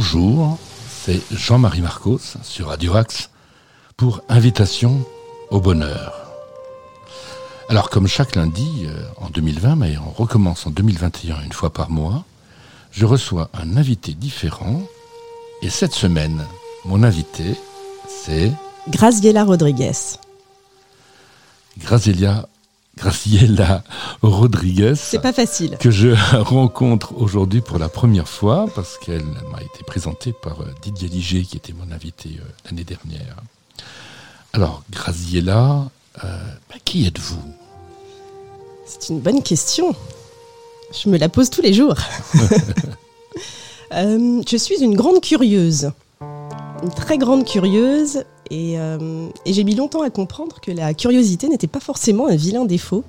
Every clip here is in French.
Bonjour, c'est Jean-Marie Marcos sur Radio Axe pour Invitation au bonheur. Alors comme chaque lundi euh, en 2020, mais on recommence en 2021 une fois par mois, je reçois un invité différent et cette semaine, mon invité, c'est... Graziella Rodriguez. Graziella Graciela Rodriguez. C'est pas facile. Que je rencontre aujourd'hui pour la première fois parce qu'elle m'a été présentée par euh, Didier Liger qui était mon invité euh, l'année dernière. Alors, Graziella, euh, bah, qui êtes-vous? C'est une bonne question. Je me la pose tous les jours. je suis une grande curieuse. Une très grande curieuse euh, et, j'ai mis longtemps à comprendre que la curiosité n'était pas forcément un vilain défaut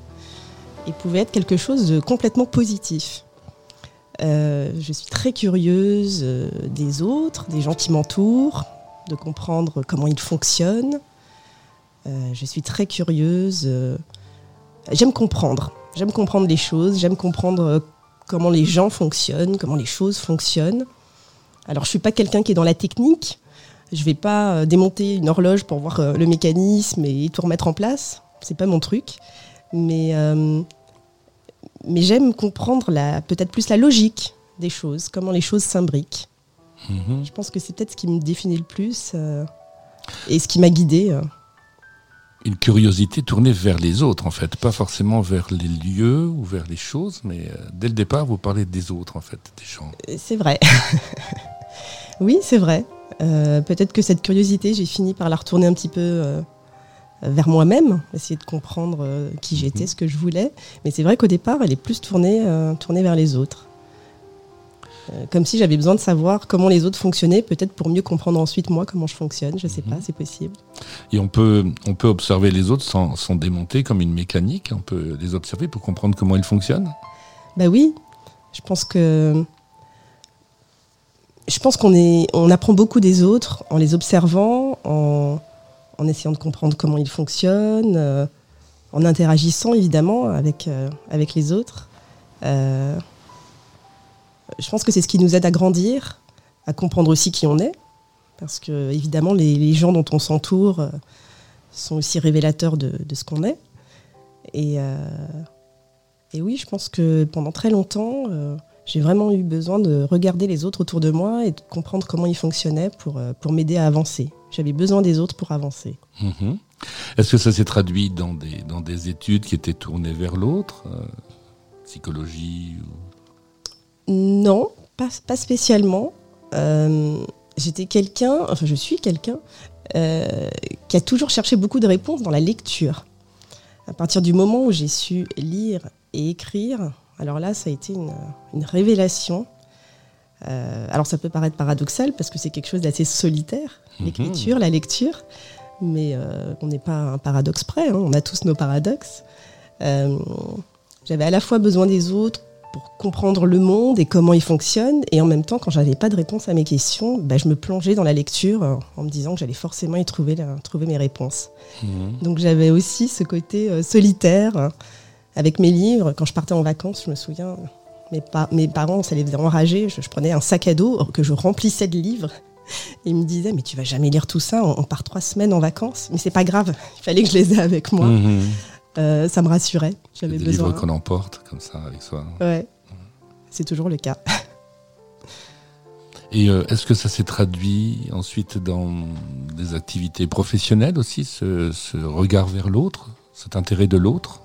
et pouvait être quelque chose de complètement positif. Euh, je suis très curieuse euh, des autres, des gens qui m'entourent, de comprendre comment ils fonctionnent. je suis très curieuse. j'aime comprendre. J'aime comprendre les choses. J'aime comprendre comment les gens fonctionnent, comment les choses fonctionnent. Alors, je suis pas quelqu'un qui est dans la technique. Je vais pas euh, démonter une horloge pour voir euh, le mécanisme et tout remettre en place. C'est pas mon truc. Mais, euh, mais j'aime comprendre peut-être plus la logique des choses, comment les choses s'imbriquent. Mhm. Je pense que c'est peut-être ce qui me définit le plus et ce qui m'a guidée. Une curiosité tournée vers les autres, en fait, pas forcément vers les lieux ou vers les choses, mais dès le départ, vous parlez des autres, en fait, des gens. C'est vrai. oui, c'est vrai. Euh, peut-être que cette curiosité, j'ai fini par la retourner un petit peu euh, vers moi-même, essayer de comprendre euh, qui j'étais, mhm. ce que je voulais. Mais c'est vrai qu'au départ, elle est plus tournée, tournée vers les autres. comme si j'avais besoin de savoir comment les autres fonctionnaient, peut-être pour mieux comprendre ensuite moi comment je fonctionne. Je ne sais pas, mhm. c'est possible. Et on peut, on peut observer les autres sans, sans, démonter comme une mécanique. On peut les observer pour comprendre comment ils fonctionnent? Bah oui, je pense que je pense qu'on est, on apprend beaucoup des autres en les observant, en, essayant de comprendre comment ils fonctionnent, euh, en interagissant évidemment avec, euh, avec les autres. Euh, je pense que c'est ce qui nous aide à grandir, à comprendre aussi qui on est, parce que évidemment les, gens dont on s'entoure sont aussi révélateurs de, de ce qu'on est. Et, et oui, je pense que pendant très longtemps j'ai vraiment eu besoin de regarder les autres autour de moi et de comprendre comment ils fonctionnaient pour, euh, pour m'aider à avancer. J'avais besoin des autres pour avancer. Mhm. Est-ce que ça s'est traduit dans des, dans des études qui étaient tournées vers l'autre euh, Psychologie Non, pas, pas spécialement. Euh, j'étais quelqu'un, enfin je suis quelqu'un, qui a toujours cherché beaucoup de réponses dans la lecture. À partir du moment où j'ai su lire et écrire, alors là, ça a été une, révélation. Euh, alors ça peut paraître paradoxal parce que c'est quelque chose d'assez solitaire, mhm. l'écriture, la lecture, mais euh, on n'est pas un paradoxe près, hein. on a tous nos paradoxes. Euh, j'avais à la fois besoin des autres pour comprendre le monde et comment il fonctionne, et en même temps, quand j'avais pas de réponse à mes questions, bah, je me plongeais dans la lecture en me disant que j'allais forcément y trouver, trouver mes réponses. Mhm. Donc j'avais aussi ce côté solitaire. Hein avec mes livres. Quand je partais en vacances, je me souviens, mes, mes parents, ça les faisait enrager. Je, prenais un sac à dos que je remplissais de livres. Et ils me disaient, mais tu vas jamais lire tout ça, on, part trois semaines en vacances. Mais c'est pas grave, il fallait que je les ai avec moi. Mhm. Euh, ça me rassurait. J'avais des livres qu'on emporte comme ça avec soi. Ouais, c'est toujours le cas. Et euh, est-ce que ça s'est traduit ensuite dans des activités professionnelles aussi, ce regard vers l'autre, cet intérêt de l'autre?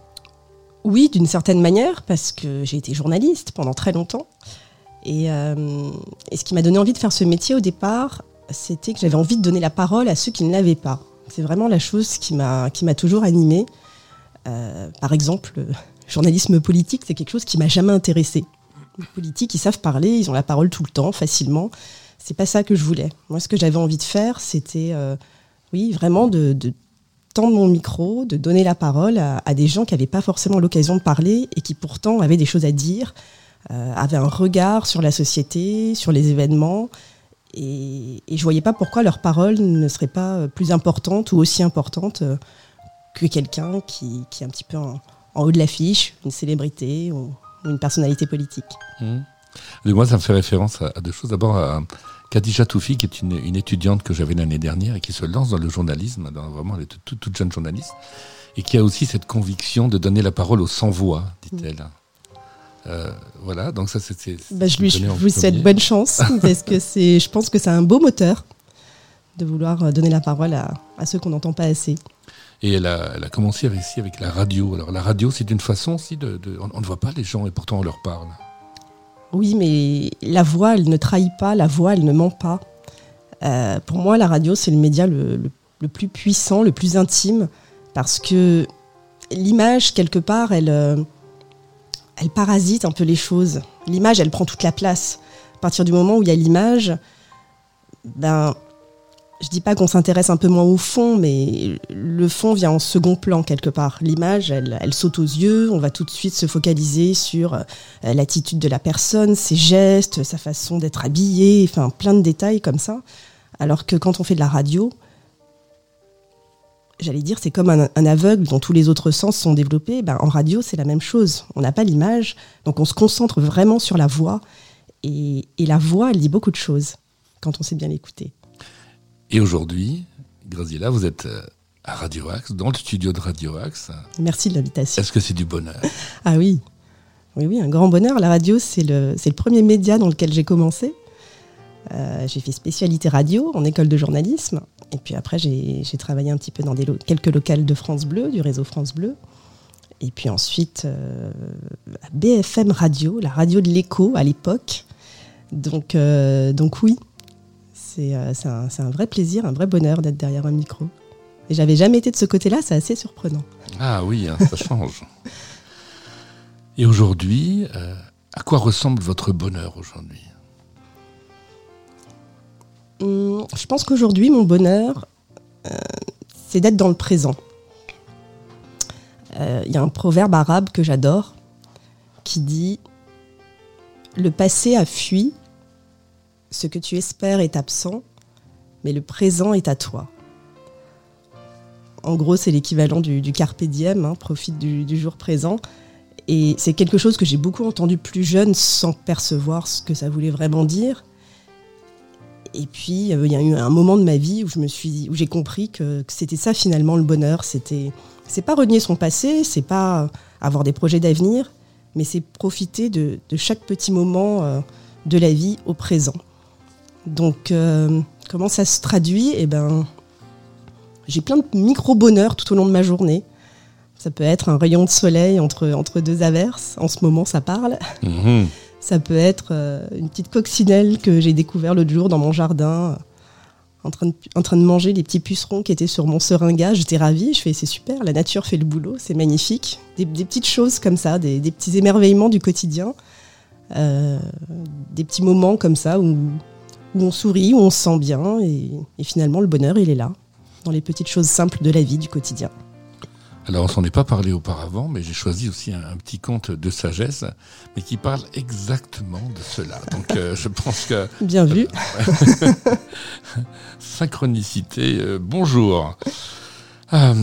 Oui, d'une certaine manière, parce que j'ai été journaliste pendant très longtemps. Euh, et, ce qui m'a donné envie de faire ce métier au départ, c'était que j'avais envie de donner la parole à ceux qui ne l'avaient pas. C'est vraiment la chose qui m'a toujours animée. Euh, par exemple, le journalisme politique, c'est quelque chose qui m'a jamais intéressé. Les politiques, ils savent parler, ils ont la parole tout le temps, facilement. C'est pas ça que je voulais. Moi, ce que j'avais envie de faire, c'était, euh, oui, vraiment de, tendre mon micro, de donner la parole à, des gens qui n'avaient pas forcément l'occasion de parler et qui pourtant avaient des choses à dire, euh, avaient un regard sur la société, sur les événements. Et, et je voyais pas pourquoi leur parole ne serait pas plus importante ou aussi importante euh, que quelqu'un qui, est un petit peu en, haut de l'affiche, une célébrité ou, une personnalité politique. Mmh. moi, ça me fait référence à, deux choses. D'abord, à Khadija Toufi, qui est une, étudiante que j'avais l'année dernière et qui se lance dans le journalisme, dans, vraiment, elle est toute, toute, jeune journaliste, et qui a aussi cette conviction de donner la parole aux sans-voix, dit-elle. Mm. Euh, voilà, donc ça c'est. Bah, je lui je vous souhaite bonne chance parce que c'est, je pense que c'est un beau moteur de vouloir euh, donner la parole à, à ceux qu'on n'entend pas assez. Et elle a, elle a, commencé ici avec la radio. Alors la radio, c'est une façon aussi de, on, ne voit pas les gens et pourtant on leur parle. Oui, mais la voix, elle ne trahit pas. La voix, elle ne ment pas. Euh, pour moi, la radio, c'est le média le, plus puissant, le plus intime, parce que l'image, quelque part, elle, elle parasite un peu les choses. L'image, elle prend toute la place. À partir du moment où il y a l'image, ben, je dis pas qu'on s'intéresse un peu moins au fond, mais le fond vient en second plan quelque part. L'image, elle, saute aux yeux, on va tout de suite se focaliser sur euh, l'attitude de la personne, ses gestes, sa façon d'être habillée, enfin plein de détails comme ça. Alors que quand on fait de la radio, j'allais dire, c'est comme un, aveugle dont tous les autres sens sont développés. Ben, en radio, c'est la même chose. On n'a pas l'image, donc on se concentre vraiment sur la voix. Et, la voix, elle dit beaucoup de choses quand on sait bien l'écouter. Et aujourd'hui, Graziella, vous êtes euh, à Radio Axe, dans le studio de Radio Axe. Merci de l'invitation. Est-ce que c'est du bonheur? Ah oui, oui, oui, un grand bonheur. La radio, c'est le, le premier média dans lequel j'ai commencé. Euh, j'ai fait spécialité radio en école de journalisme. Et puis après, j'ai travaillé un petit peu dans des quelques locales de France Bleu, du réseau France Bleu. Et puis ensuite, euh, à BFM Radio, la radio de l'écho à l'époque. Donc, euh, donc oui, c'est un, un, vrai plaisir, un vrai bonheur d'être derrière un micro. Et j'avais jamais été de ce côté-là, c'est assez surprenant. Ah oui, hein, ça change. Et aujourd'hui, à quoi ressemble votre bonheur aujourd'hui? Hum, je pense qu'aujourd'hui, mon bonheur, euh, c'est d'être dans le présent. Il euh, y a un proverbe arabe que j'adore qui dit Le passé a fui, ce que tu espères est absent, mais le présent est à toi. En gros, c'est l'équivalent du, carpe diem, hein, profite du, jour présent. Et c'est quelque chose que j'ai beaucoup entendu plus jeune sans percevoir ce que ça voulait vraiment dire. Et puis, euh, il y a eu un moment de ma vie où je me suis, où j'ai compris que, c'était ça finalement le bonheur. C'était, c'est pas renier son passé, c'est pas avoir des projets d'avenir, mais c'est profiter de, chaque petit moment euh, de la vie au présent. Donc, euh, comment ça se traduit? Eh ben, j'ai plein de micro bonheurs tout au long de ma journée. Ça peut être un rayon de soleil entre, entre deux averses. En ce moment, ça parle. Mhm. Ça peut être euh, une petite coccinelle que j'ai découvert l'autre jour dans mon jardin, en train, de, en train de manger les petits pucerons qui étaient sur mon seringa. J'étais ravie. Je fais c'est super, la nature fait le boulot, c'est magnifique. Des, petites choses comme ça, des, petits émerveillements du quotidien, euh, des petits moments comme ça où, où, on sourit, où on se sent bien et finalement le bonheur il est là, dans les petites choses simples de la vie, du quotidien. Alors on s'en est pas parlé auparavant, mais j'ai choisi aussi un, petit conte de sagesse, mais qui parle exactement de cela. Donc euh, je pense que... Bien vu. Synchronicité, euh, bonjour. Euh,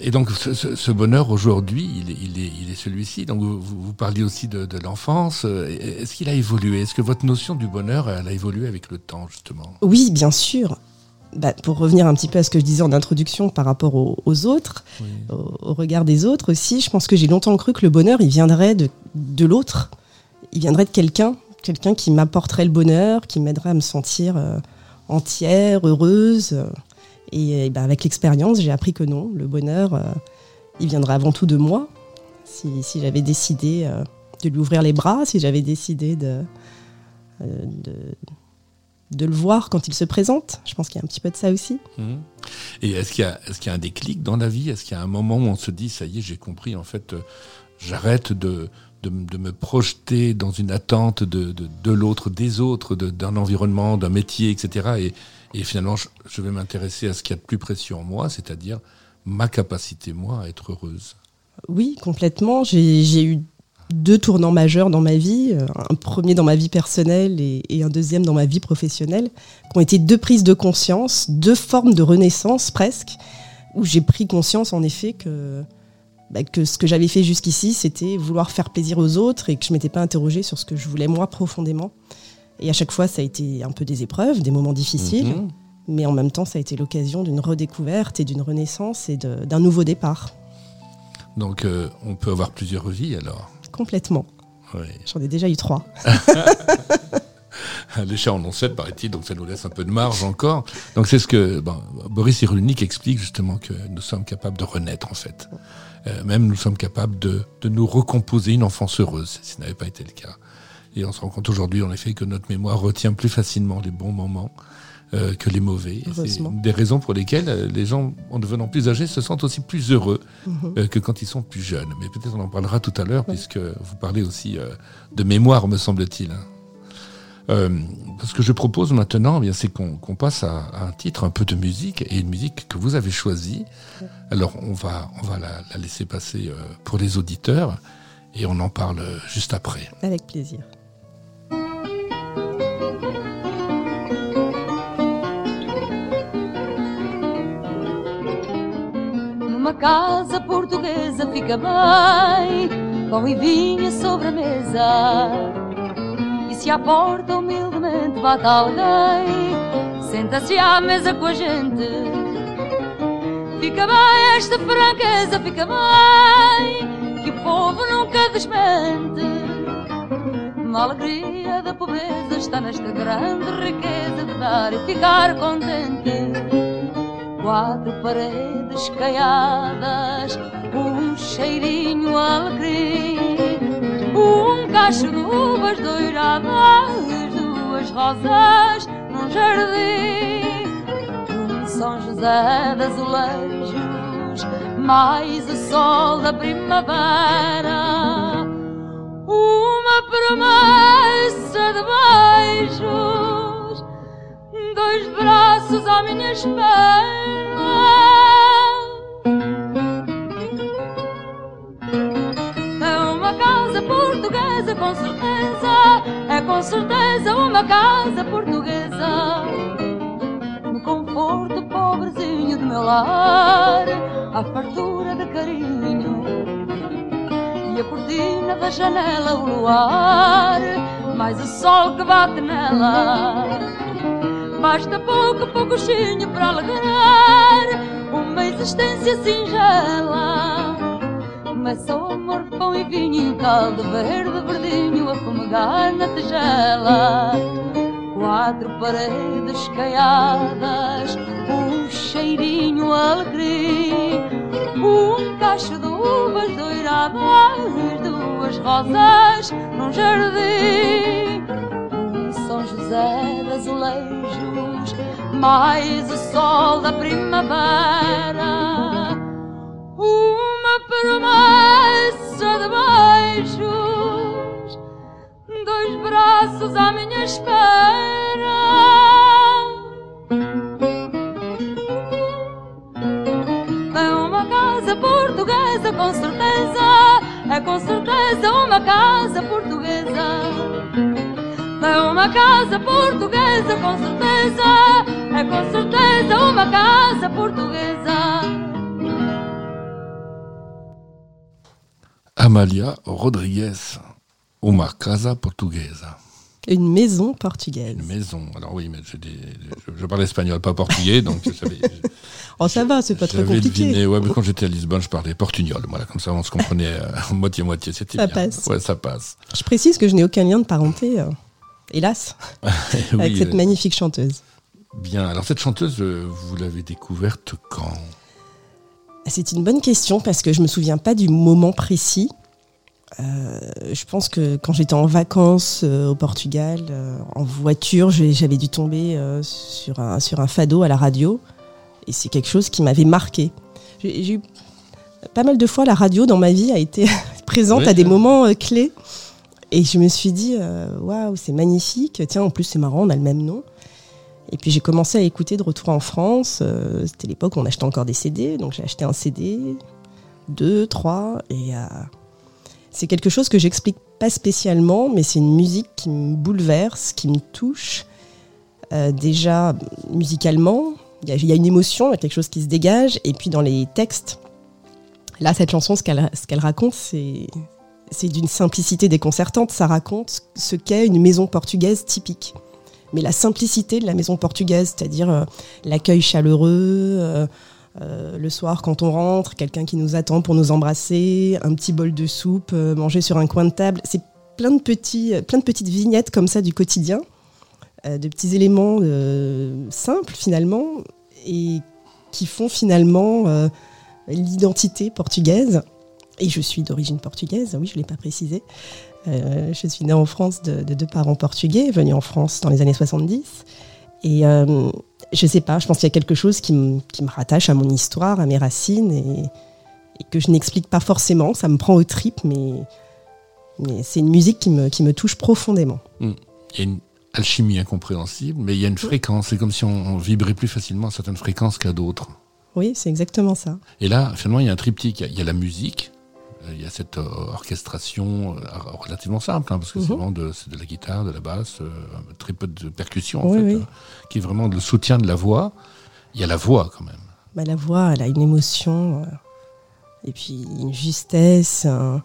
et donc ce, bonheur aujourd'hui, il est, il est, il est celui-ci. Donc vous, vous, parliez aussi de, de l'enfance. Est-ce qu'il a évolué? Est-ce que votre notion du bonheur, elle a évolué avec le temps justement? Oui, bien sûr. Bah, pour revenir un petit peu à ce que je disais en introduction par rapport aux, autres, au, regard des autres aussi, je pense que j'ai longtemps cru que le bonheur, il viendrait de, de l'autre, il viendrait de quelqu'un, quelqu'un qui m'apporterait le bonheur, qui m'aiderait à me sentir euh, entière, heureuse. Et, bah, avec l'expérience, j'ai appris que non, le bonheur, euh, il viendrait avant tout de moi. Si, j'avais décidé euh, de lui ouvrir les bras, si j'avais décidé de, de le voir quand il se présente. Je pense qu'il y a un petit peu de ça aussi. Mhm. Et est-ce qu'il y, est y, a un déclic dans la vie? Est-ce qu'il y a un moment où on se dit, ça y est, j'ai compris, en fait, euh, j'arrête de, de, me projeter dans une attente de, de, l'autre, des autres, d'un environnement, d'un métier, etc. Et, et finalement, je, vais m'intéresser à ce qu'il y a de plus précieux en moi, c'est-à-dire ma capacité, moi, à être heureuse. Oui, complètement. J'ai eu deux tournants majeurs dans ma vie, euh, un premier dans ma vie personnelle et, un deuxième dans ma vie professionnelle, qui ont été deux prises de conscience, deux formes de renaissance presque, où j'ai pris conscience en effet que bah, que ce que j'avais fait jusqu'ici, c'était vouloir faire plaisir aux autres et que je m'étais pas interrogée sur ce que je voulais moi profondément. Et à chaque fois, ça a été un peu des épreuves, des moments difficiles, Mhm. mais en même temps, ça a été l'occasion d'une redécouverte et d'une renaissance et d'un nouveau départ. Donc, euh, on peut avoir plusieurs vies alors. Complètement. Oui. J'en ai déjà eu trois. Les chats en ont sept, paraît-il, donc ça nous laisse un peu de marge encore. Donc c'est ce que bon, Boris Cyrulnik explique justement que nous sommes capables de renaître en fait. Euh, même nous sommes capables de, de nous recomposer une enfance heureuse, si ce n'avait pas été le cas. Et on se rend compte aujourd'hui en effet que notre mémoire retient plus facilement les bons moments euh, que les mauvais. C'est des raisons pour lesquelles euh, les gens, en devenant plus âgés, se sentent aussi plus heureux Mhm. euh, que quand ils sont plus jeunes. Mais peut-être on en parlera tout à l'heure, puisque vous parlez aussi euh, de mémoire, me semble-t-il. hein. Ce que je propose maintenant, eh bien, c'est qu'on passe à, à un titre un peu de musique et une musique que vous avez choisie. Alors, on va, on va la, la laisser passer pour les auditeurs et on en parle juste après. Avec plaisir. Casa portuguesa fica bem, pão e vinho sobre a mesa. E se à porta humildemente bate alguém, senta-se à mesa com a gente. Fica bem esta franqueza, fica bem, que o povo nunca desmente. Uma alegria da pobreza está nesta grande riqueza de dar e ficar contente quatro paredes caiadas, um cheirinho alegre, um cacho de uvas doiradas, duas rosas num jardim, um São José de azulejos, mais o sol da primavera, uma promessa de beijos dois braços à minha espera. É uma casa portuguesa, com certeza. É com certeza uma casa portuguesa. No conforto pobrezinho do meu lar, a fartura de carinho. E a cortina da janela, o luar, mais o sol que bate nela. Basta pouco, poucochinho para alegrar uma existência singela. Mas só amor, pão e vinho e caldo verde, verdinho a fumegar na tigela. Quatro paredes caiadas, um cheirinho alegre, um cacho de uvas doiradas, duas rosas num jardim. De azulejos, mais o sol da primavera. Uma promessa de beijos, dois braços à minha espera. É uma casa portuguesa, com certeza. É com certeza uma casa portuguesa. É uma casa portuguesa, com certeza. É com certeza uma casa portuguesa. Amalia Rodriguez, Uma Casa Portuguesa. Une maison portugaise. Une maison. Alors oui, mais j'ai des- je, je parle espagnol, pas portugais, donc je savais. Oh, ça va, c'est pas très J'avais compliqué. deviné, ouais, mais quand j'étais à Lisbonne, je parlais portugnol. Voilà, comme ça, on se comprenait euh, moitié-moitié. C'était Ça bien. passe. Ouais, ça passe. Je précise que je n'ai aucun lien de parenté, euh, hélas, Oui, avec cette euh, magnifique chanteuse. Bien. Alors, cette chanteuse, euh, vous l'avez découverte quand? C'est une bonne question parce que je me souviens pas du moment précis. Euh, je pense que quand j'étais en vacances euh, au Portugal, euh, en voiture, j'avais dû tomber sur, un, sur un fado à la radio. Et c'est quelque chose qui m'avait marqué. J'ai eu pas mal de fois, la radio dans ma vie a été présente Oui. à des moments clés. Et je me suis dit, euh, waouh, c'est magnifique. Tiens, en plus, c'est marrant, on a le même nom. Et puis j'ai commencé à écouter de retour en France. Euh, C'était l'époque où on achetait encore des CD. Donc j'ai acheté un CD, deux, trois. Et euh, c'est quelque chose que j'explique pas spécialement, mais c'est une musique qui me bouleverse, qui me touche. Déjà, musicalement, il y, a- une émotion, il y a quelque chose qui se dégage. Et puis dans les textes, Là, cette chanson, ce qu'elle ce qu'elle raconte, c'est c'est d'une simplicité déconcertante. Ça raconte ce qu'est une maison portugaise typique. Mais la simplicité de la maison portugaise, c'est-à-dire euh, l'accueil chaleureux, euh, euh, le soir quand on rentre, quelqu'un qui nous attend pour nous embrasser, un petit bol de soupe, manger sur un coin de table. C'est plein de, petites vignettes comme ça du quotidien, de petits éléments simples finalement, et qui font finalement l'identité portugaise. Et je suis d'origine portugaise, oui, je ne l'ai pas précisé. Euh, je suis née en France de, de deux parents portugais, venus en France dans les années 70. Et euh, je sais pas, je pense qu'il y a quelque chose qui, me- qui me rattache à mon histoire, à mes racines, et, et que je n'explique pas forcément. Ça me prend aux tripes, mais, mais c'est une musique qui me, qui me touche profondément. Il y a une alchimie incompréhensible, mais il y a une fréquence. C'est comme si on, on vibrait plus facilement à certaines fréquences qu'à d'autres. Oui, c'est exactement ça. Et là, finalement, il y a un triptyque. Il y a, la musique, il y a cette euh, orchestration euh, relativement simple, hein, parce que c'est Mhm. vraiment de, de la guitare, de la basse, euh, très peu de percussion, en Oui, fait, oui. euh, qui est vraiment le soutien de la voix. Il y a la voix, quand même. Bah, la voix, elle a une émotion, euh, et puis une justesse. un-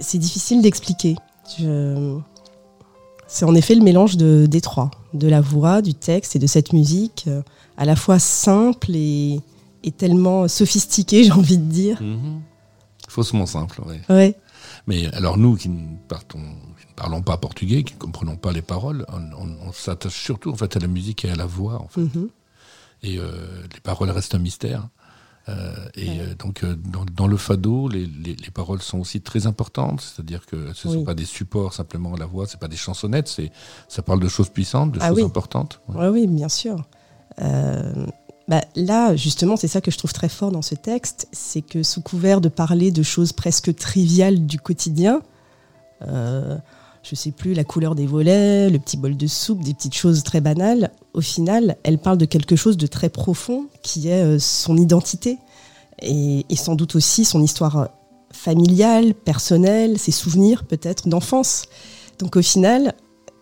C'est difficile d'expliquer. Je- C'est en effet le mélange de, des trois, de la voix, du texte et de cette musique, euh, à la fois simple et, et tellement sophistiquée, j'ai envie de dire. Faussement simple, oui. Ouais. Mais alors nous qui ne, partons, qui ne parlons pas portugais, qui ne comprenons pas les paroles, on, on- on s'attache surtout en fait à la musique et à la voix. En fait. Mhm. Et euh, les paroles restent un mystère. Euh, et euh, donc euh, dans, dans le fado, les, les- les paroles sont aussi très importantes, c'est-à-dire que ce ne sont pas des supports simplement la voix, c'est pas des chansonnettes, c'est ça parle de choses puissantes, de Ah choses oui. importantes. Ouais. Ouais, oui, bien sûr. Bah, là, justement, c'est ça que je trouve très fort dans ce texte, c'est que sous couvert de parler de choses presque triviales du quotidien, euh, je sais plus, la couleur des volets, le petit bol de soupe, des petites choses très banales, au final, elle parle de quelque chose de très profond qui est euh, son identité et, et sans doute aussi son histoire familiale, personnelle, ses souvenirs peut-être d'enfance. Donc au final,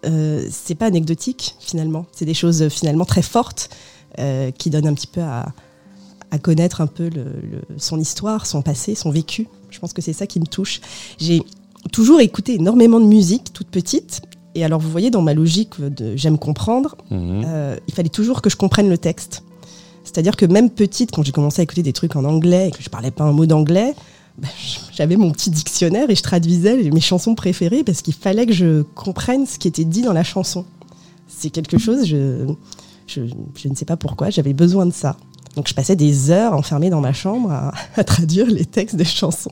euh, c'est pas anecdotique finalement. C'est des choses euh, finalement très fortes euh, qui donnent un petit peu à, à connaître un peu le- le- son histoire, son passé, son vécu. Je pense que c'est ça qui me touche. J'ai toujours écouté énormément de musique toute petite. Et alors vous voyez dans ma logique de j'aime comprendre, Mhm. euh, il fallait toujours que je comprenne le texte. C'est-à-dire que même petite, quand j'ai commencé à écouter des trucs en anglais et que je parlais pas un mot d'anglais, ben, j'avais mon petit dictionnaire et je traduisais mes chansons préférées parce qu'il fallait que je comprenne ce qui était dit dans la chanson. C'est quelque chose, je, je, je ne sais pas pourquoi, j'avais besoin de ça. Donc je passais des heures enfermée dans ma chambre à, à traduire les textes des chansons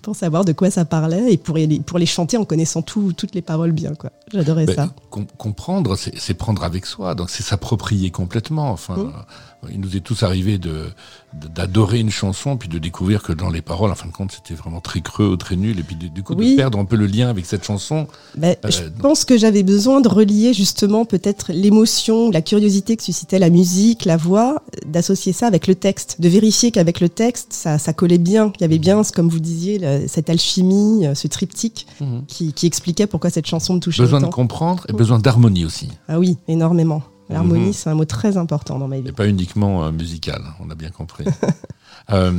pour savoir de quoi ça parlait et pour, les- pour les chanter en connaissant tout- toutes les paroles bien. quoi. J'adorais Ben, ça. com- comprendre, c'est prendre avec soi, donc c'est s'approprier complètement. Enfin, Mhm. Il nous est tous arrivé de d'adorer une chanson, puis de découvrir que dans les paroles, en fin de compte, c'était vraiment très creux ou très nul, et puis du, du coup Oui. de perdre un peu le lien avec cette chanson. Ben, Euh, je donc- pense que j'avais besoin de relier justement peut-être l'émotion, la curiosité que suscitait la musique, la voix, d'associer ça avec le texte, de vérifier qu'avec le texte, ça, ça collait bien, qu'il y avait bien, comme vous disiez, le- cette alchimie, euh, ce triptyque qui, qui expliquait pourquoi cette chanson me touchait Besoin de comprendre et besoin d'harmonie aussi, Ah oui, énormément. L'harmonie, Mhm. c'est un mot très important dans ma vie. et pas uniquement euh, musical. On a bien compris. Euh,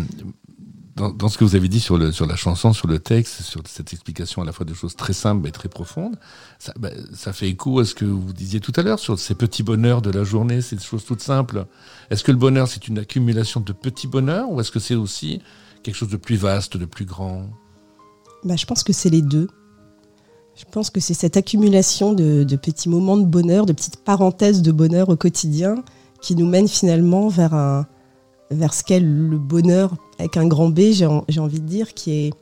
dans, dans ce que vous avez dit sur, le, sur la chanson, sur le texte, sur cette explication à la fois de choses très simples et très profondes, ça, ben, ça fait écho à ce que vous disiez tout à l'heure sur ces petits bonheurs de la journée, ces choses toutes simples. Est-ce que le bonheur, c'est une accumulation de petits bonheurs ou est-ce que c'est aussi quelque chose de plus vaste, de plus grand? Bah, je pense que c'est les deux. Je pense que c'est cette accumulation de, petits moments de bonheur, de petites parenthèses de bonheur au quotidien qui nous mènent finalement vers, vers ce qu'est le bonheur avec un grand B, j'ai en- j'ai envie de dire, qui est,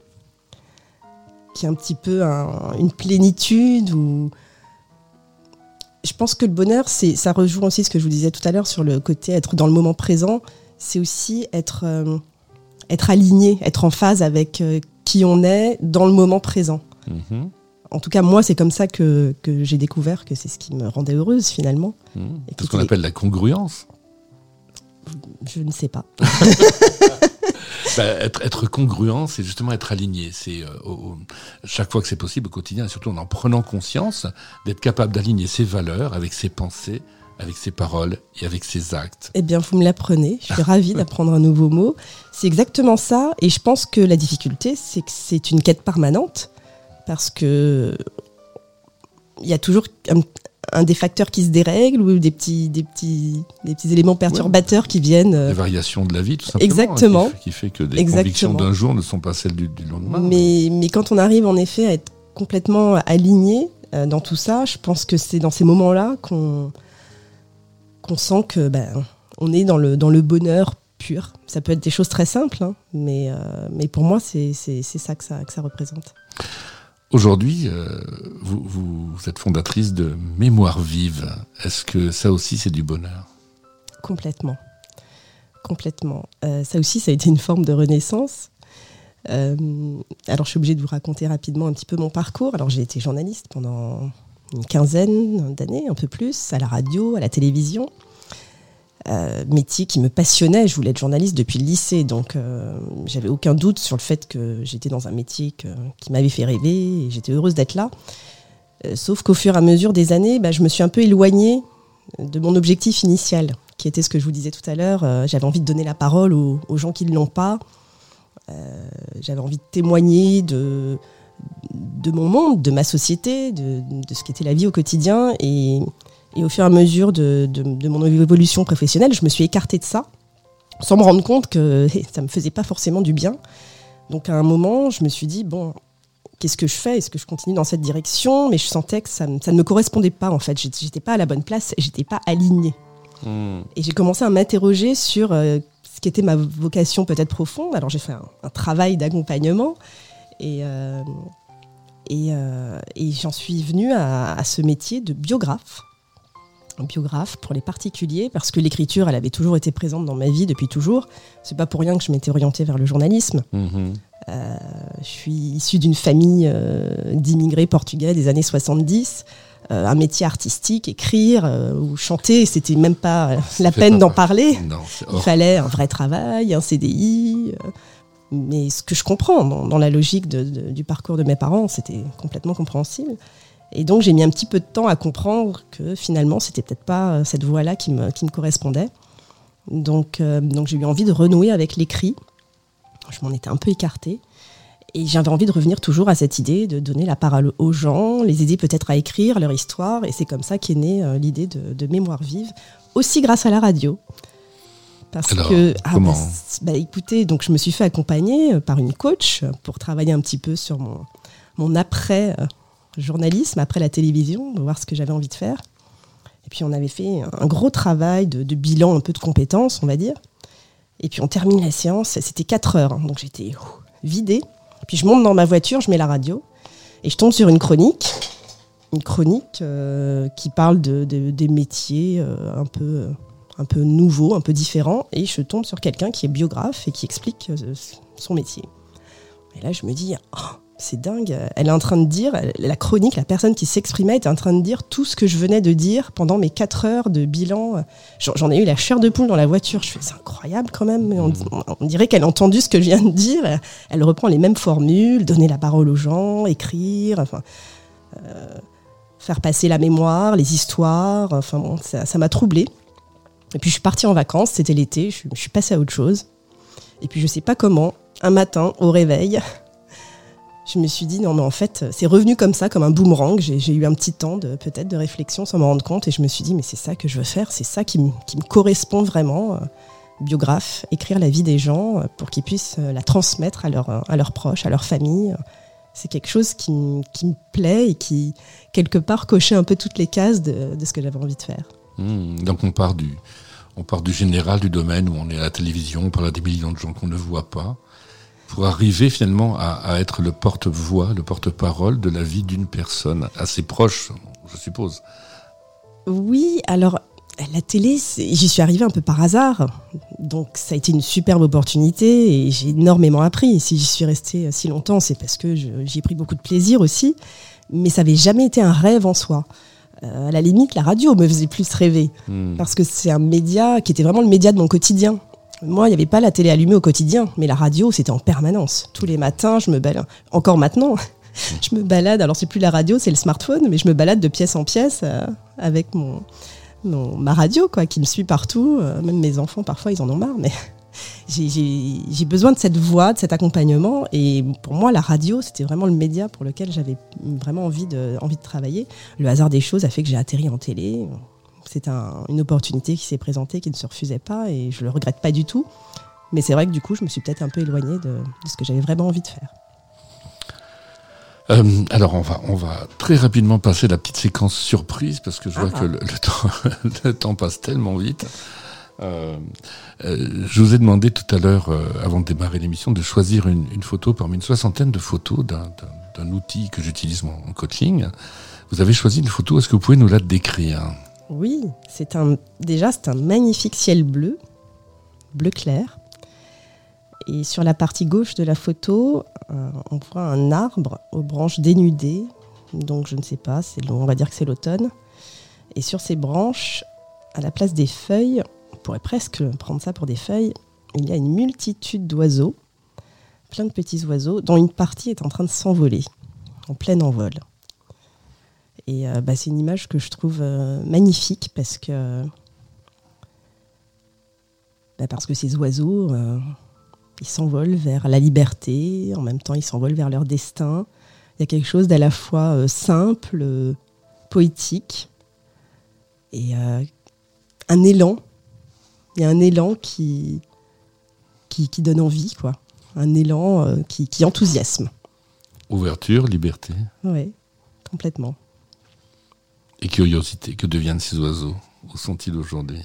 qui est un petit peu un- une plénitude. Ou... Je pense que le bonheur, ça rejoint aussi ce que je vous disais tout à l'heure sur le côté être dans le moment présent. C'est aussi être, euh, être aligné, être en phase avec euh, qui on est dans le moment présent. Mhm, En tout cas, moi, c'est comme ça que, que j'ai découvert que c'est ce qui me rendait heureuse finalement. mhm. C'est ce qu'on appelle la congruence. Je ne sais pas. Bah, être, être congruent, c'est justement être aligné. C'est euh, chaque fois que c'est possible au quotidien, et surtout en en prenant conscience, d'être capable d'aligner ses valeurs avec ses pensées, avec ses paroles et avec ses actes. Eh bien, vous me l'apprenez. Je suis ravie d'apprendre un nouveau mot. C'est exactement ça. Et je pense que la difficulté, c'est que c'est une quête permanente. Parce que il y a toujours un, un des facteurs qui se dérègle ou des petits, des petits, des petits éléments perturbateurs qui viennent. euh, Les variations de la vie, tout simplement. Exactement. hein, Qui, qui fait que des Exactement. convictions d'un jour ne sont pas celles du, du lendemain. Mais, mais quand on arrive en effet à être complètement aligné euh, dans tout ça, je pense que c'est dans ces moments-là qu'on qu'on sent que ben, on est dans le, dans le bonheur pur. Ça peut être des choses très simples, hein, mais, euh, mais pour moi, c'est ça, que ça que ça représente. Aujourd'hui, euh, vous, êtes fondatrice de Mémoire Vive. Est-ce que ça aussi, c'est du bonheur? Complètement. Complètement. Euh, ça aussi, ça a été une forme de renaissance. Euh, alors, je suis obligée de vous raconter rapidement un petit peu mon parcours. Alors, j'ai été journaliste pendant une quinzaine d'années, un peu plus, à la radio, à la télévision. Euh, métier qui me passionnait. Je voulais être journaliste depuis le lycée, donc euh, j'avais aucun doute sur le fait que j'étais dans un métier qui m'avait fait rêver et j'étais heureuse d'être là. Euh, sauf qu'au fur et à mesure des années, bah, je me suis un peu éloignée de mon objectif initial, qui était ce que je vous disais tout à l'heure. J'avais envie de donner la parole aux, gens qui ne l'ont pas. J'avais envie de témoigner de, de mon monde, de ma société, de, de ce qu'était la vie au quotidien. Et, et au fur et à mesure de, de- de mon évolution professionnelle, je me suis écartée de ça, sans me rendre compte que ça me faisait pas forcément du bien. Donc à un moment, je me suis dit, bon, qu'est-ce que je fais? Est-ce que je continue dans cette direction? Mais je sentais que ça, ne me correspondait pas, en fait. J'étais pas à la bonne place, j'étais pas alignée. Et j'ai commencé à m'interroger sur euh, ce qui était ma vocation peut-être profonde. Alors j'ai fait un, un travail d'accompagnement et, euh, et, euh, et j'en suis venue à, à ce métier de biographe. Un biographe pour les particuliers parce que l'écriture, elle avait toujours été présente dans ma vie depuis toujours. C'est pas pour rien que je m'étais orientée vers le journalisme. Mhm. Euh, je suis issue d'une famille euh, d'immigrés portugais des années 70. Euh, un métier artistique, écrire ou chanter, c'était même pas la peine d'en parler. Non, Il fallait un vrai travail, un CDI. mais ce que je comprends dans, dans la logique de- de- du parcours de mes parents, c'était complètement compréhensible. Et donc j'ai mis un petit peu de temps à comprendre que finalement, c'était peut-être pas euh, cette voie-là qui me, qui me correspondait. Donc, euh, donc j'ai eu envie de renouer avec l'écrit. Je m'en étais un peu écartée. Et j'avais envie de revenir toujours à cette idée de donner la parole aux gens, les aider peut-être à écrire leur histoire. Et c'est comme ça qu'est née euh, l'idée de, de Mémoire vive, aussi grâce à la radio. Parce Alors, que, ah, comment bah, c- bah, écoutez, donc je me suis fait accompagner par une coach pour travailler un petit peu sur mon, mon après journalisme, après la télévision, voir ce que j'avais envie de faire. Et puis on avait fait un gros travail de, bilan, un peu de compétences, on va dire. Et puis on termine la séance, c'était 4 heures, hein, donc j'étais vidée. Puis je monte dans ma voiture, je mets la radio, et je tombe sur une chronique, une chronique euh, qui parle de, de- des métiers euh, un peu, un peu nouveaux, un peu différents, et je tombe sur quelqu'un qui est biographe et qui explique euh, son métier. Et là, je me dis, oh, c'est dingue, elle est en train de dire, la chronique, la personne qui s'exprimait était en train de dire tout ce que je venais de dire pendant mes 4 heures de bilan. J'en ai eu la chair de poule dans la voiture, je fais, c'est incroyable quand même, on, dirait qu'elle a entendu ce que je viens de dire, elle, reprend les mêmes formules, donner la parole aux gens, écrire, euh, faire passer la mémoire, les histoires, enfin ça m'a troublée. Et puis je suis partie en vacances, c'était l'été, je, je suis passée à autre chose. Et puis je sais pas comment, un matin, au réveil, je me suis dit non mais en fait c'est revenu comme ça, comme un boomerang. J'ai eu un petit temps de peut-être de réflexion sans m'en rendre compte et je me suis dit mais c'est ça que je veux faire, c'est ça qui, me- me correspond vraiment. euh, biographe, écrire la vie des gens euh, pour qu'ils puissent euh, la transmettre à, à leurs proches, à leur famille. C'est quelque chose qui, me plaît et qui, quelque part, cochait un peu toutes les cases de, de ce que j'avais envie de faire. Hmm, Donc on part du, on part du général du domaine où on est à la télévision, on parle à des millions de gens qu'on ne voit pas, pour arriver finalement à, à être le porte-voix, le porte-parole de la vie d'une personne assez proche, je suppose. Oui, alors la télé, j'y suis arrivée un peu par hasard. Donc ça a été une superbe opportunité et j'ai énormément appris. Si j'y suis restée si longtemps, c'est parce que j'y ai pris beaucoup de plaisir aussi. Mais ça n'avait jamais été un rêve en soi. Euh, à la limite, la radio me faisait plus rêver. Hmm. Parce que c'est un média qui était vraiment le média de mon quotidien. Moi, il n'y avait pas la télé allumée au quotidien, mais la radio, c'était en permanence. Tous les matins, je me balade. Encore maintenant, je me balade. Alors, c'est plus la radio, c'est le smartphone, mais je me balade de pièce en pièce euh, avec mon, ma radio, quoi, qui me suit partout. Euh, même mes enfants, parfois, ils en ont marre, mais j'ai besoin de cette voix, de cet accompagnement. Et pour moi, la radio, c'était vraiment le média pour lequel j'avais vraiment envie de, envie de travailler. Le hasard des choses a fait que j'ai atterri en télé. C'est un- une opportunité qui s'est présentée, qui ne se refusait pas, et je le regrette pas du tout. Mais c'est vrai que du coup, je me suis peut-être un peu éloignée de, de ce que j'avais vraiment envie de faire. Euh, alors on va, on va très rapidement passer la petite séquence surprise parce que je vois Ah. que le, le temps, le temps passe tellement vite. Euh, euh, je vous ai demandé tout à l'heure, avant de démarrer l'émission, de choisir une, une photo parmi une soixantaine de photos d'un- outil que j'utilise en coaching. Vous avez choisi une photo, est-ce que vous pouvez nous la décrire? Oui, déjà c'est un magnifique ciel bleu, bleu clair. Et sur la partie gauche de la photo, euh, on voit un arbre aux branches dénudées. Donc je ne sais pas, on va dire que c'est l'automne. Et sur ces branches, à la place des feuilles, on pourrait presque prendre ça pour des feuilles, il y a une multitude d'oiseaux, plein de petits oiseaux, dont une partie est en train de s'envoler, en plein envol. Et euh, bah, c'est une image que je trouve euh, magnifique parce que, bah, parce que ces oiseaux, euh, ils s'envolent vers la liberté, en même temps ils s'envolent vers leur destin. Il y a quelque chose d'à la fois simple, poétique, et un élan. Il y a un élan qui, qui, qui donne envie, quoi. Un élan qui, qui enthousiasme. Ouverture, liberté Oui, complètement. Et curiosité. Que deviennent ces oiseaux Où sont-ils aujourd'hui?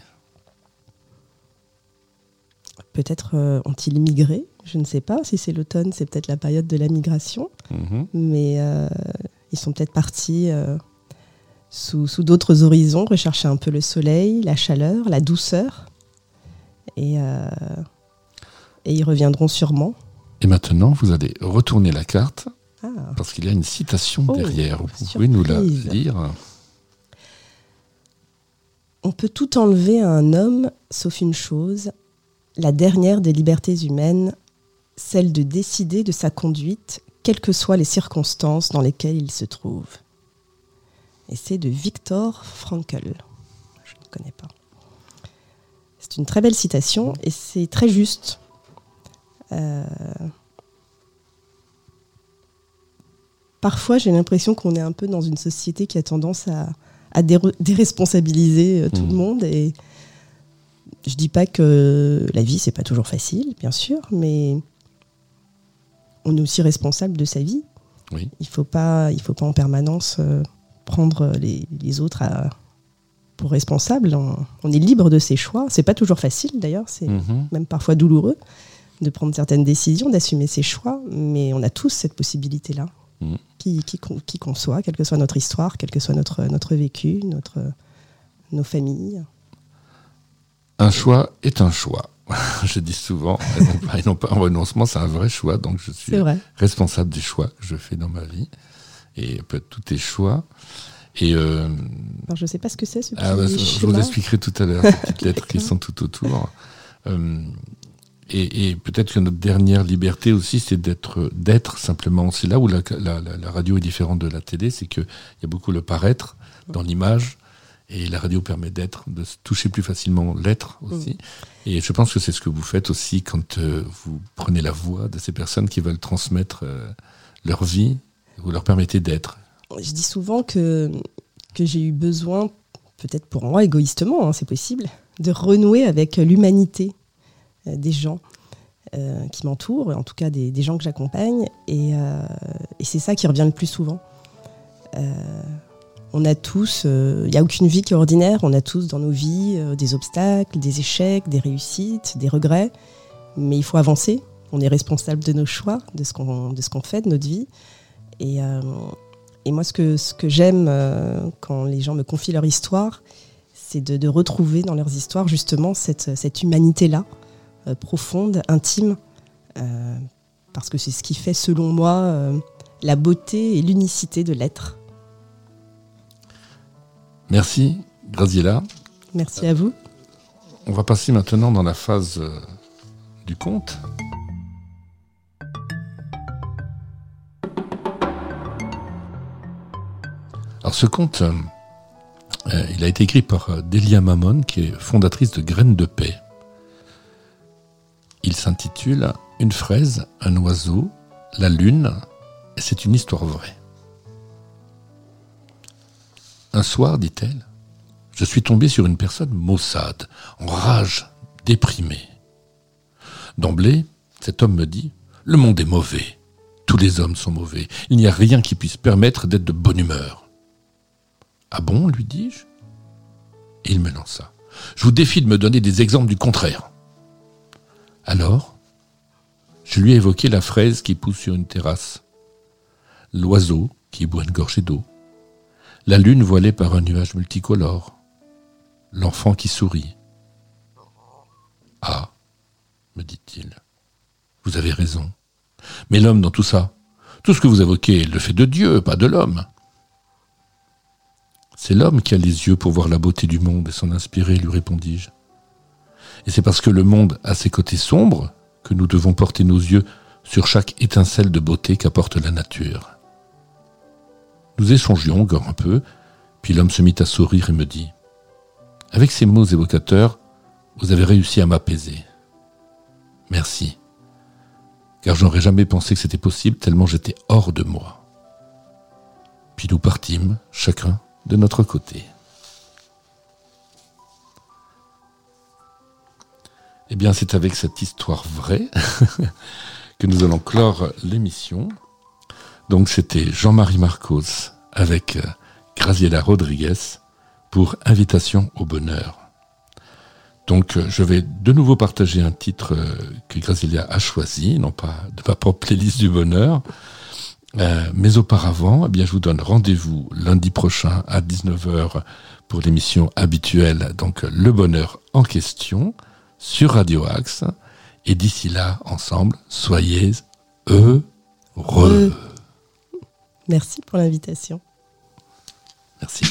Peut-être euh, ont-ils migré? Je ne sais pas. Si c'est l'automne, c'est peut-être la période de la migration. Mhm. Mais euh, ils sont peut-être partis euh, sous, sous d'autres horizons, rechercher un peu le soleil, la chaleur, la douceur. Et, et ils reviendront sûrement. Et maintenant, vous allez retourner la carte Ah, parce qu'il y a une citation Oh, derrière. Vous pouvez nous la lire On peut tout enlever à un homme, sauf une chose, la dernière des libertés humaines, celle de décider de sa conduite, quelles que soient les circonstances dans lesquelles il se trouve. Et c'est de Viktor Frankl. Je ne connais pas. C'est une très belle citation et c'est très juste. Euh, Parfois, j'ai l'impression qu'on est un peu dans une société qui a tendance à, à déresponsabiliser euh, tout le monde. Et je dis pas que la vie, c'est pas toujours facile, bien sûr, mais on est aussi responsable de sa vie. Oui. Il faut pas, il faut pas en permanence euh, prendre les, les autres à- pour responsables. On, on est libre de ses choix. C'est pas toujours facile, d'ailleurs. C'est Mhm. même parfois douloureux de prendre certaines décisions, d'assumer ses choix, mais on a tous cette possibilité-là, Mhm. Qui, qui, qu'on- qui qu'on soit, quelle que soit notre histoire, quel que soit notre, notre vécu, notre, nos familles. Un choix est un choix. je dis souvent, et non pas, et non pas un renoncement, c'est un vrai choix. Donc je suis responsable des choix que je fais dans ma vie. Et peut-être tous tes choix. Et euh, Alors, je ne sais pas ce que c'est, ce petit ah, bah, je vous expliquerai tout à l'heure ces petites lettres qui sont tout autour. Euh, et, et peut-être que notre dernière liberté aussi, c'est d'être, d'être simplement. C'est là où la, la- la- la radio est différente de la télé, c'est qu'il y a beaucoup le paraître dans l'image, et la radio permet d'être, de se toucher plus facilement l'être aussi. Et je pense que c'est ce que vous faites aussi quand euh, vous prenez la voix de ces personnes qui veulent transmettre euh, leur vie, vous leur permettez d'être. Je dis souvent que, que j'ai eu besoin, peut-être pour moi égoïstement, hein, c'est possible, de renouer avec l'humanité des gens euh, qui m'entourent, en tout cas des, gens que j'accompagne. Et, euh, et c'est ça qui revient le plus souvent. Euh, on a tous, il n'y a aucune vie qui est ordinaire, on a tous dans nos vies euh, des obstacles, des échecs, des réussites, des regrets, mais il faut avancer. On est responsable de nos choix, de ce qu'on fait de notre vie. Et, euh, moi, ce que, j'aime euh, quand les gens me confient leur histoire, c'est de, retrouver dans leurs histoires justement cette, humanité-là, euh, profonde, intime, euh, parce que c'est ce qui fait, selon moi, euh, la beauté et l'unicité de l'être. Merci, Graziella. Merci à vous. On va passer maintenant dans la phase euh, du conte. Alors ce conte, euh, Euh, il a été écrit par euh, Delia Mamon, qui est fondatrice de Graines de Paix. Il s'intitule Une fraise, un oiseau, la lune, c'est une histoire vraie. Un soir, dit-elle, je suis tombé sur une personne maussade, en rage, déprimée. D'emblée, cet homme me dit Le monde est mauvais. Tous les hommes sont mauvais. Il n'y a rien qui puisse permettre d'être de bonne humeur. Ah bon? lui dis-je. Et il me lança. Je vous défie de me donner des exemples du contraire. Alors, je lui ai évoqué la fraise qui pousse sur une terrasse, l'oiseau qui boit une gorgée d'eau, la lune voilée par un nuage multicolore, l'enfant qui sourit. Ah, me dit-il, vous avez raison. Mais l'homme dans tout ça, tout ce que vous évoquez le fait de Dieu, pas de l'homme. C'est l'homme qui a les yeux pour voir la beauté du monde et s'en inspirer, lui répondis-je. Et c'est parce que le monde a ses côtés sombres que nous devons porter nos yeux sur chaque étincelle de beauté qu'apporte la nature. Nous échangions encore un peu, puis l'homme se mit à sourire et me dit Avec ces mots évocateurs, vous avez réussi à m'apaiser. Merci, car j'aurais jamais pensé que c'était possible tellement j'étais hors de moi. Puis nous partîmes, chacun de notre côté. Eh bien, c'est avec cette histoire vraie que nous allons clore l'émission. Donc, c'était Jean-Marie Marcos avec euh, Graziella Rodriguez pour Invitation au bonheur. Donc, euh, je vais de nouveau partager un titre euh, que Graziella a choisi, non pas de ma propre playlist du bonheur, mais auparavant, eh bien, je vous donne rendez-vous lundi prochain à 19h pour l'émission habituelle, donc Le Bonheur en question, sur Radio Axe. Et d'ici là, ensemble, soyez heureux. Merci pour l'invitation. Merci.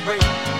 celebrate.